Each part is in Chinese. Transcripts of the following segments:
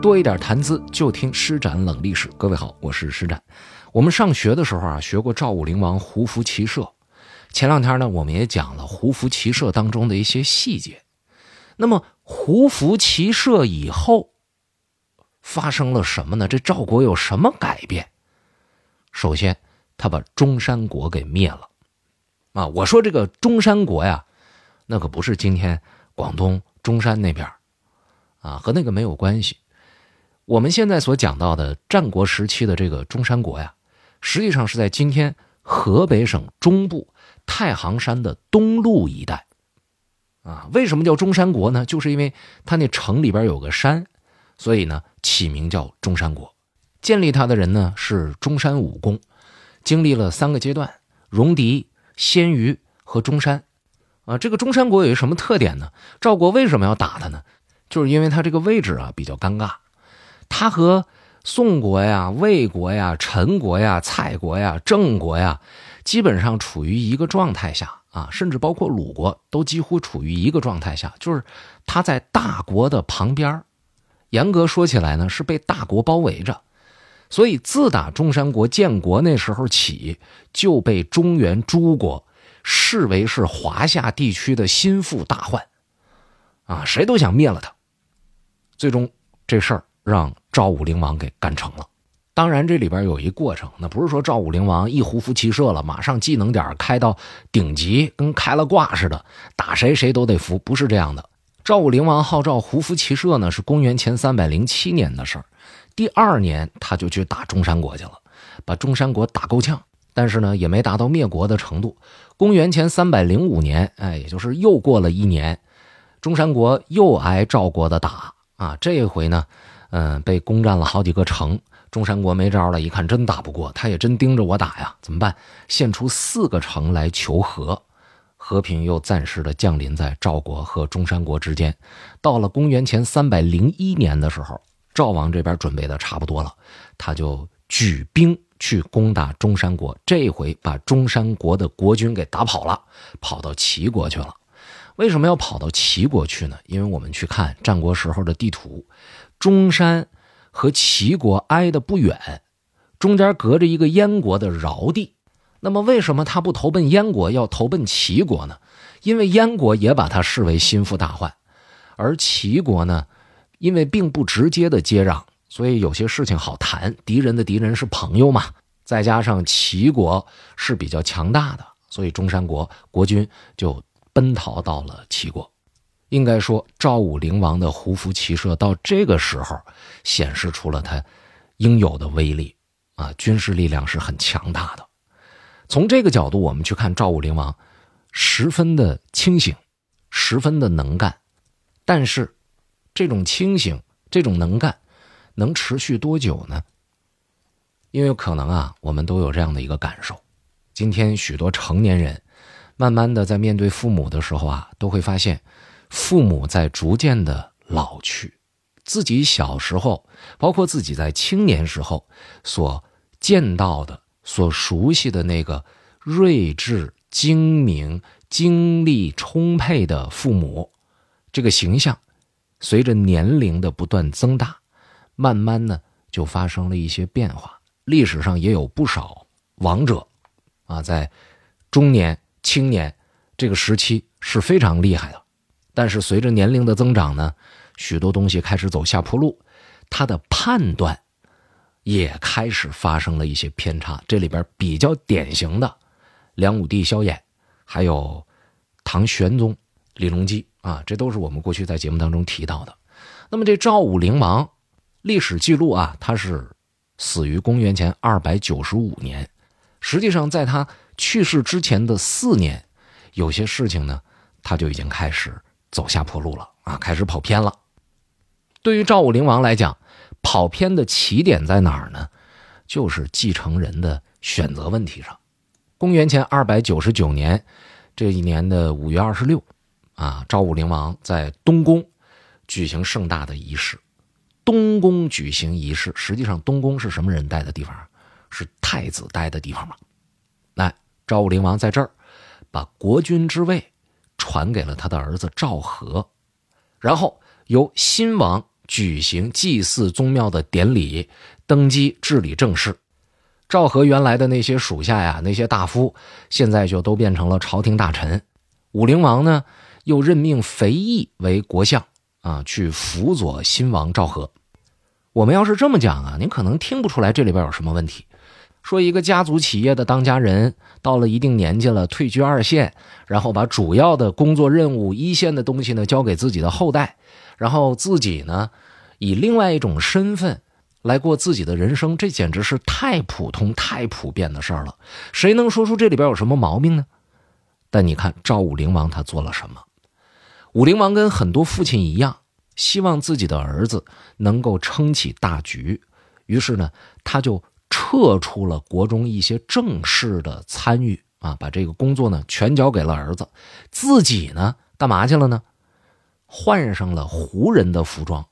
多一点谈资，就听施展冷历史。各位好，我是施展。我们上学的时候啊，学过赵武灵王胡服骑射。前两天呢，我们也讲了胡服骑射当中的一些细节。那么胡服骑射以后发生了什么呢？这赵国有什么改变？首先，他把中山国给灭了。啊，我说这个中山国呀，那可不是今天广东中山那边啊，和那个没有关系。我们现在所讲到的战国时期的这个中山国呀，实际上是在今天河北省中部太行山的东麓一带。啊，为什么叫中山国呢？就是因为它那城里边有个山，所以呢起名叫中山国。建立它的人呢是中山武公，经历了三个阶段：戎狄、鲜于和中山。啊，这个中山国有一个什么特点呢？赵国为什么要打他呢？就是因为他这个位置啊比较尴尬。他和宋国呀、魏国呀、陈国呀、蔡国呀、郑国呀，基本上处于一个状态下啊，甚至包括鲁国都几乎处于一个状态下，就是他在大国的旁边严格说起来呢，是被大国包围着。所以自打中山国建国那时候起，就被中原诸国视为是华夏地区的心腹大患，啊，谁都想灭了他。最终这事儿。让赵武灵王给干成了，当然这里边有一过程，那不是说赵武灵王一胡服骑射了，马上技能点开到顶级，跟开了挂似的，打谁谁都得服，不是这样的。赵武灵王号召胡服骑射呢，是公元前三百零七年的事儿，第二年他就去打中山国去了，把中山国打够呛，但是呢也没达到灭国的程度。公元前三百零五年，哎，也就是又过了一年，中山国又挨赵国的打啊，这一回呢。嗯，被攻占了好几个城，中山国没招了，一看真打不过，他也真盯着我打呀，怎么办？献出四个城来求和，和平又暂时的降临在赵国和中山国之间。到了公元前三百零一年的时候，赵王这边准备的差不多了，他就举兵去攻打中山国，这回把中山国的国君给打跑了，跑到齐国去了。为什么要跑到齐国去呢？因为我们去看战国时候的地图。中山和齐国挨得不远，中间隔着一个燕国的饶地。那么，为什么他不投奔燕国，要投奔齐国呢？因为燕国也把他视为心腹大患，而齐国呢，因为并不直接的接壤，所以有些事情好谈。敌人的敌人是朋友嘛。再加上齐国是比较强大的，所以中山国国君就奔逃到了齐国。应该说，赵武灵王的胡服骑射到这个时候，显示出了他应有的威力啊，军事力量是很强大的。从这个角度，我们去看赵武灵王，十分的清醒，十分的能干。但是，这种清醒、这种能干，能持续多久呢？因为可能啊，我们都有这样的一个感受：今天许多成年人，慢慢的在面对父母的时候啊，都会发现。父母在逐渐的老去，自己小时候，包括自己在青年时候所见到的、所熟悉的那个睿智、精明、精力充沛的父母，这个形象，随着年龄的不断增大，慢慢呢就发生了一些变化。历史上也有不少王者，啊，在中年、青年这个时期是非常厉害的。但是随着年龄的增长呢，许多东西开始走下坡路，他的判断也开始发生了一些偏差。这里边比较典型的，梁武帝萧衍，还有唐玄宗李隆基啊，这都是我们过去在节目当中提到的。那么这赵武灵王，历史记录啊，他是死于公元前二百九十五年。实际上在他去世之前的四年，有些事情呢，他就已经开始。走下坡路了啊，开始跑偏了。对于赵武灵王来讲，跑偏的起点在哪儿呢？就是继承人的选择问题上。公元前二百九十九年这一年的五月二十六，啊，赵武灵王在东宫举行盛大的仪式。东宫举行仪式，实际上东宫是什么人待的地方？是太子待的地方嘛？来，赵武灵王在这儿把国君之位。传给了他的儿子赵和，然后由新王举行祭祀宗庙的典礼，登基治理政事。赵和原来的那些属下呀，那些大夫，现在就都变成了朝廷大臣。武灵王呢，又任命肥义为国相啊，去辅佐新王赵和。我们要是这么讲啊，您可能听不出来这里边有什么问题。说一个家族企业的当家人到了一定年纪了，退居二线，然后把主要的工作任务、一线的东西呢交给自己的后代，然后自己呢以另外一种身份来过自己的人生，这简直是太普通、太普遍的事儿了。谁能说出这里边有什么毛病呢？但你看赵武灵王他做了什么？武灵王跟很多父亲一样，希望自己的儿子能够撑起大局，于是呢，他就。撤出了国中一些正式的参与啊，把这个工作呢全交给了儿子，自己呢干嘛去了呢？换上了胡人的服装，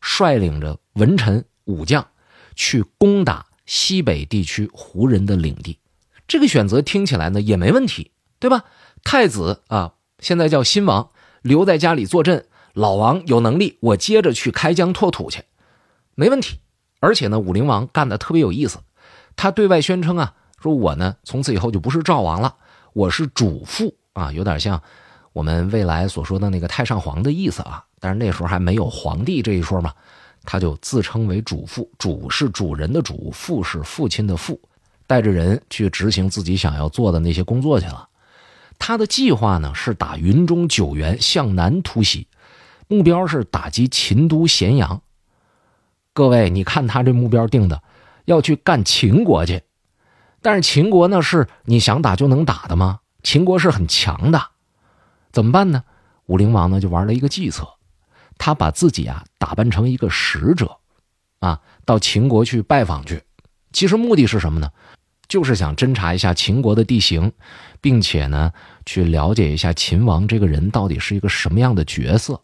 率领着文臣武将去攻打西北地区胡人的领地。这个选择听起来呢也没问题，对吧？太子啊，现在叫新王，留在家里坐镇，老王有能力，我接着去开疆拓土去，没问题。而且呢，武灵王干的特别有意思，他对外宣称啊，说我呢从此以后就不是赵王了，我是主父啊，有点像我们未来所说的那个太上皇的意思啊。但是那时候还没有皇帝这一说嘛，他就自称为主父，主是主人的主，父是父亲的父，带着人去执行自己想要做的那些工作去了。他的计划呢是打云中九原向南突袭，目标是打击秦都咸阳。各位，你看他这目标定的，要去干秦国去，但是秦国呢是你想打就能打的吗？秦国是很强的，怎么办呢？武灵王呢就玩了一个计策，他把自己啊打扮成一个使者，啊到秦国去拜访去，其实目的是什么呢？就是想侦查一下秦国的地形，并且呢去了解一下秦王这个人到底是一个什么样的角色。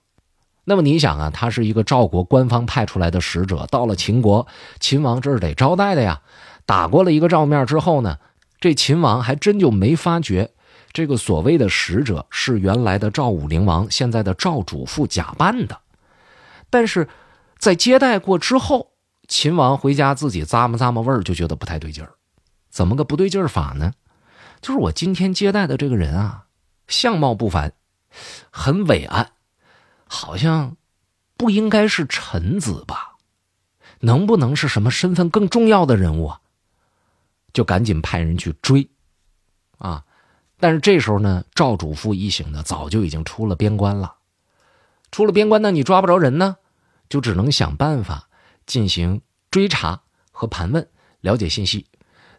那么你想啊，他是一个赵国官方派出来的使者，到了秦国，秦王这是得招待的呀。打过了一个照面之后呢，这秦王还真就没发觉这个所谓的使者是原来的赵武灵王，现在的赵主父假扮的。但是，在接待过之后，秦王回家自己咂摸咂摸味儿，就觉得不太对劲儿。怎么个不对劲儿法呢？就是我今天接待的这个人啊，相貌不凡，很伟岸。好像不应该是臣子吧？能不能是什么身份更重要的人物啊？就赶紧派人去追啊！但是这时候呢，赵主父一行呢，早就已经出了边关了。出了边关呢，你抓不着人呢，就只能想办法进行追查和盘问，了解信息。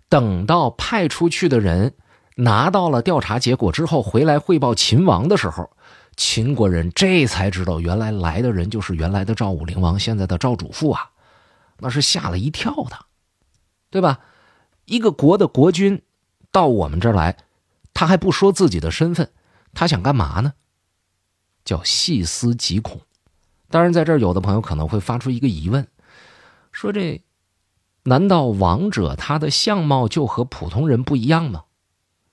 等到派出去的人拿到了调查结果之后，回来汇报秦王的时候。秦国人这才知道，原来来的人就是原来的赵武灵王，现在的赵主父啊，那是吓了一跳的，对吧？一个国的国君到我们这儿来，他还不说自己的身份，他想干嘛呢？叫细思极恐。当然，在这儿有的朋友可能会发出一个疑问，说这难道王者他的相貌就和普通人不一样吗？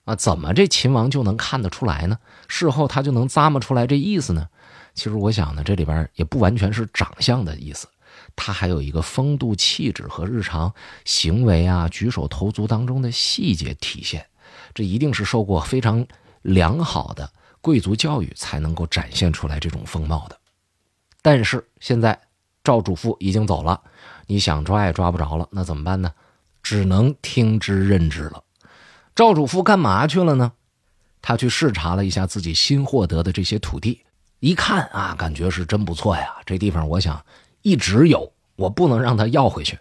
啊，怎么这秦王就能看得出来呢？事后他就能咂摸出来这意思呢？其实我想呢，这里边也不完全是长相的意思，他还有一个风度气质和日常行为啊、举手投足当中的细节体现。这一定是受过非常良好的贵族教育才能够展现出来这种风貌的。但是现在赵主父已经走了，你想抓也抓不着了，那怎么办呢？只能听之任之了。赵主父干嘛去了呢？他去视察了一下自己新获得的这些土地，一看啊，感觉是真不错呀。这地方我想一直有，我不能让他要回去。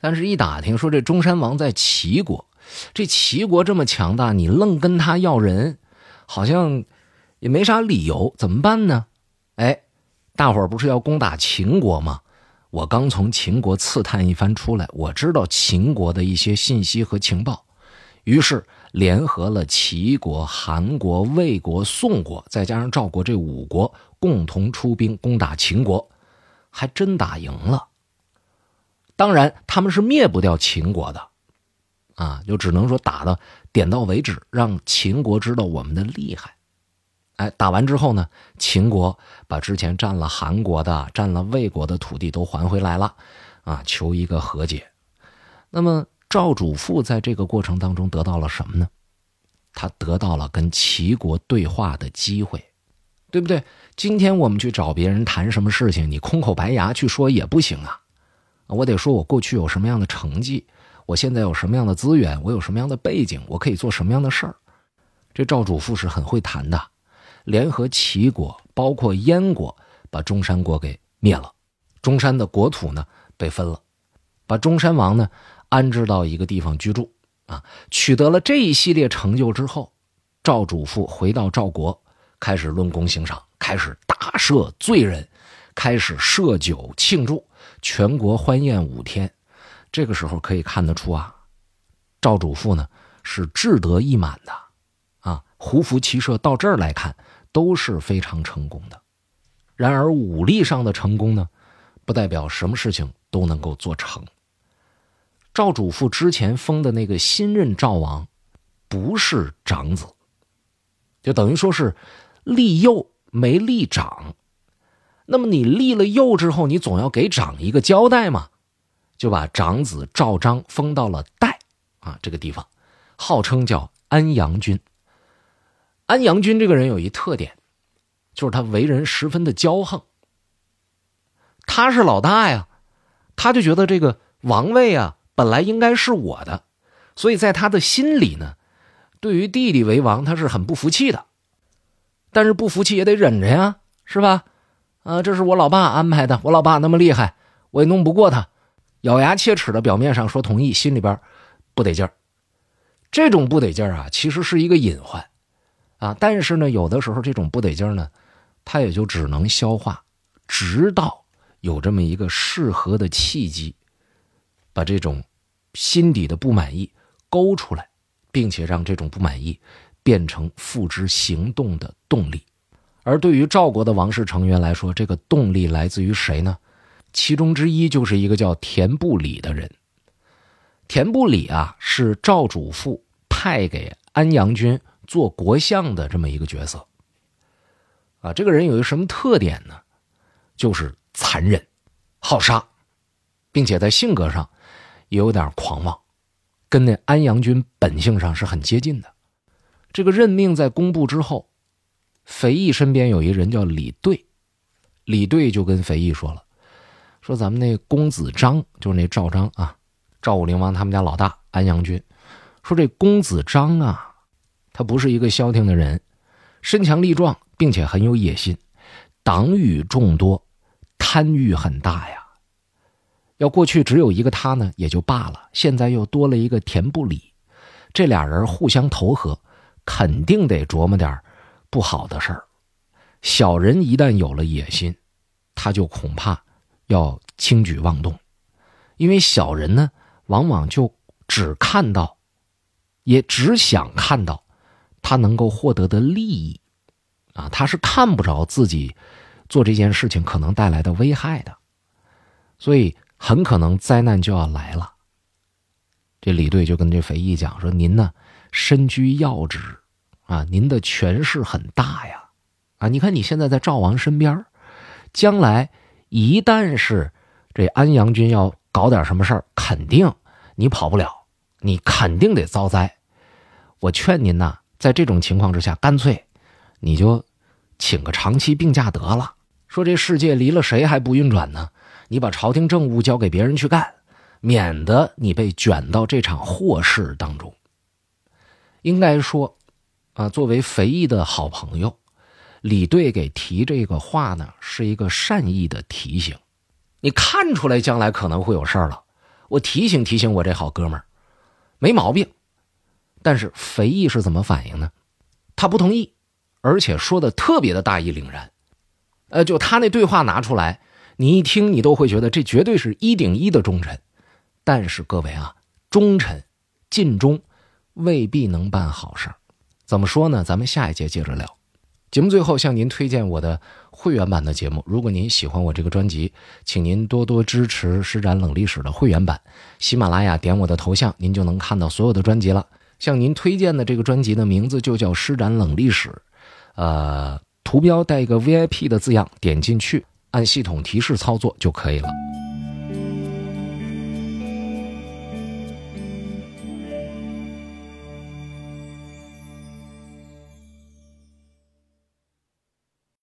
但是，一打听说这中山王在齐国，这齐国这么强大，你愣跟他要人，好像也没啥理由。怎么办呢？哎，大伙儿不是要攻打秦国吗？我刚从秦国刺探一番出来，我知道秦国的一些信息和情报。于是联合了齐国、韩国、魏国、宋国，再加上赵国这五国，共同出兵攻打秦国，还真打赢了。当然，他们是灭不掉秦国的，啊，就只能说打到点到为止，让秦国知道我们的厉害。哎，打完之后呢，秦国把之前占了韩国的、占了魏国的土地都还回来了，啊，求一个和解。那么赵主父在这个过程当中得到了什么呢？他得到了跟齐国对话的机会，对不对？今天我们去找别人谈什么事情，你空口白牙去说也不行啊！我得说我过去有什么样的成绩，我现在有什么样的资源，我有什么样的背景，我可以做什么样的事儿。这赵主父是很会谈的，联合齐国，包括燕国，把中山国给灭了，中山的国土呢被分了，把中山王呢安置到一个地方居住。啊，取得了这一系列成就之后，赵主父回到赵国，开始论功行赏，开始大赦罪人，开始设酒庆祝，全国欢宴五天。这个时候可以看得出啊，赵主父呢是志得意满的，啊，胡服骑射到这儿来看都是非常成功的。然而武力上的成功呢，不代表什么事情都能够做成。赵主父之前封的那个新任赵王，不是长子，就等于说是立幼没立长。那么你立了幼之后，你总要给长一个交代嘛，就把长子赵章封到了代啊这个地方，号称叫安阳君。安阳君这个人有一特点，就是他为人十分的骄横。他是老大呀，他就觉得这个王位啊。本来应该是我的，所以在他的心里呢，对于弟弟为王，他是很不服气的。但是不服气也得忍着呀，是吧？啊，这是我老爸安排的，我老爸那么厉害，我也弄不过他。咬牙切齿的表面上说同意，心里边不得劲儿。这种不得劲儿啊，其实是一个隐患啊。但是呢，有的时候这种不得劲儿呢，他也就只能消化，直到有这么一个适合的契机。把这种心底的不满意勾出来，并且让这种不满意变成付之行动的动力。而对于赵国的王室成员来说，这个动力来自于谁呢？其中之一就是一个叫田不礼的人。田不礼啊，是赵主父派给安阳君做国相的这么一个角色。啊，这个人有一个什么特点呢？就是残忍、好杀，并且在性格上。也有点狂妄，跟那安阳君本性上是很接近的。这个任命在公布之后，肥义身边有一个人叫李兑，李兑就跟肥义说了：“说咱们那公子张，就是那赵章啊，赵武灵王他们家老大安阳君，说这公子张啊，他不是一个消停的人，身强力壮，并且很有野心，党羽众多，贪欲很大呀。”要过去只有一个他呢，也就罢了。现在又多了一个田不礼，这俩人互相投合，肯定得琢磨点不好的事儿。小人一旦有了野心，他就恐怕要轻举妄动，因为小人呢，往往就只看到，也只想看到他能够获得的利益，啊，他是看不着自己做这件事情可能带来的危害的，所以。很可能灾难就要来了。这李队就跟这肥义讲说：“您呢，身居要职，啊，您的权势很大呀，啊，你看你现在在赵王身边，将来一旦是这安阳君要搞点什么事儿，肯定你跑不了，你肯定得遭灾。我劝您呐，在这种情况之下，干脆你就请个长期病假得了。说这世界离了谁还不运转呢？”你把朝廷政务交给别人去干，免得你被卷到这场祸事当中。应该说，啊，作为肥义的好朋友，李队给提这个话呢，是一个善意的提醒。你看出来将来可能会有事儿了，我提醒提醒我这好哥们儿，没毛病。但是肥义是怎么反应呢？他不同意，而且说的特别的大义凛然。呃，就他那对话拿出来。你一听，你都会觉得这绝对是一顶一的忠臣。但是各位啊，忠臣尽忠未必能办好事怎么说呢？咱们下一节接着聊。节目最后向您推荐我的会员版的节目。如果您喜欢我这个专辑，请您多多支持《施展冷历史》的会员版。喜马拉雅点我的头像，您就能看到所有的专辑了。向您推荐的这个专辑的名字就叫《施展冷历史》。呃，图标带一个 VIP 的字样，点进去按系统提示操作就可以了。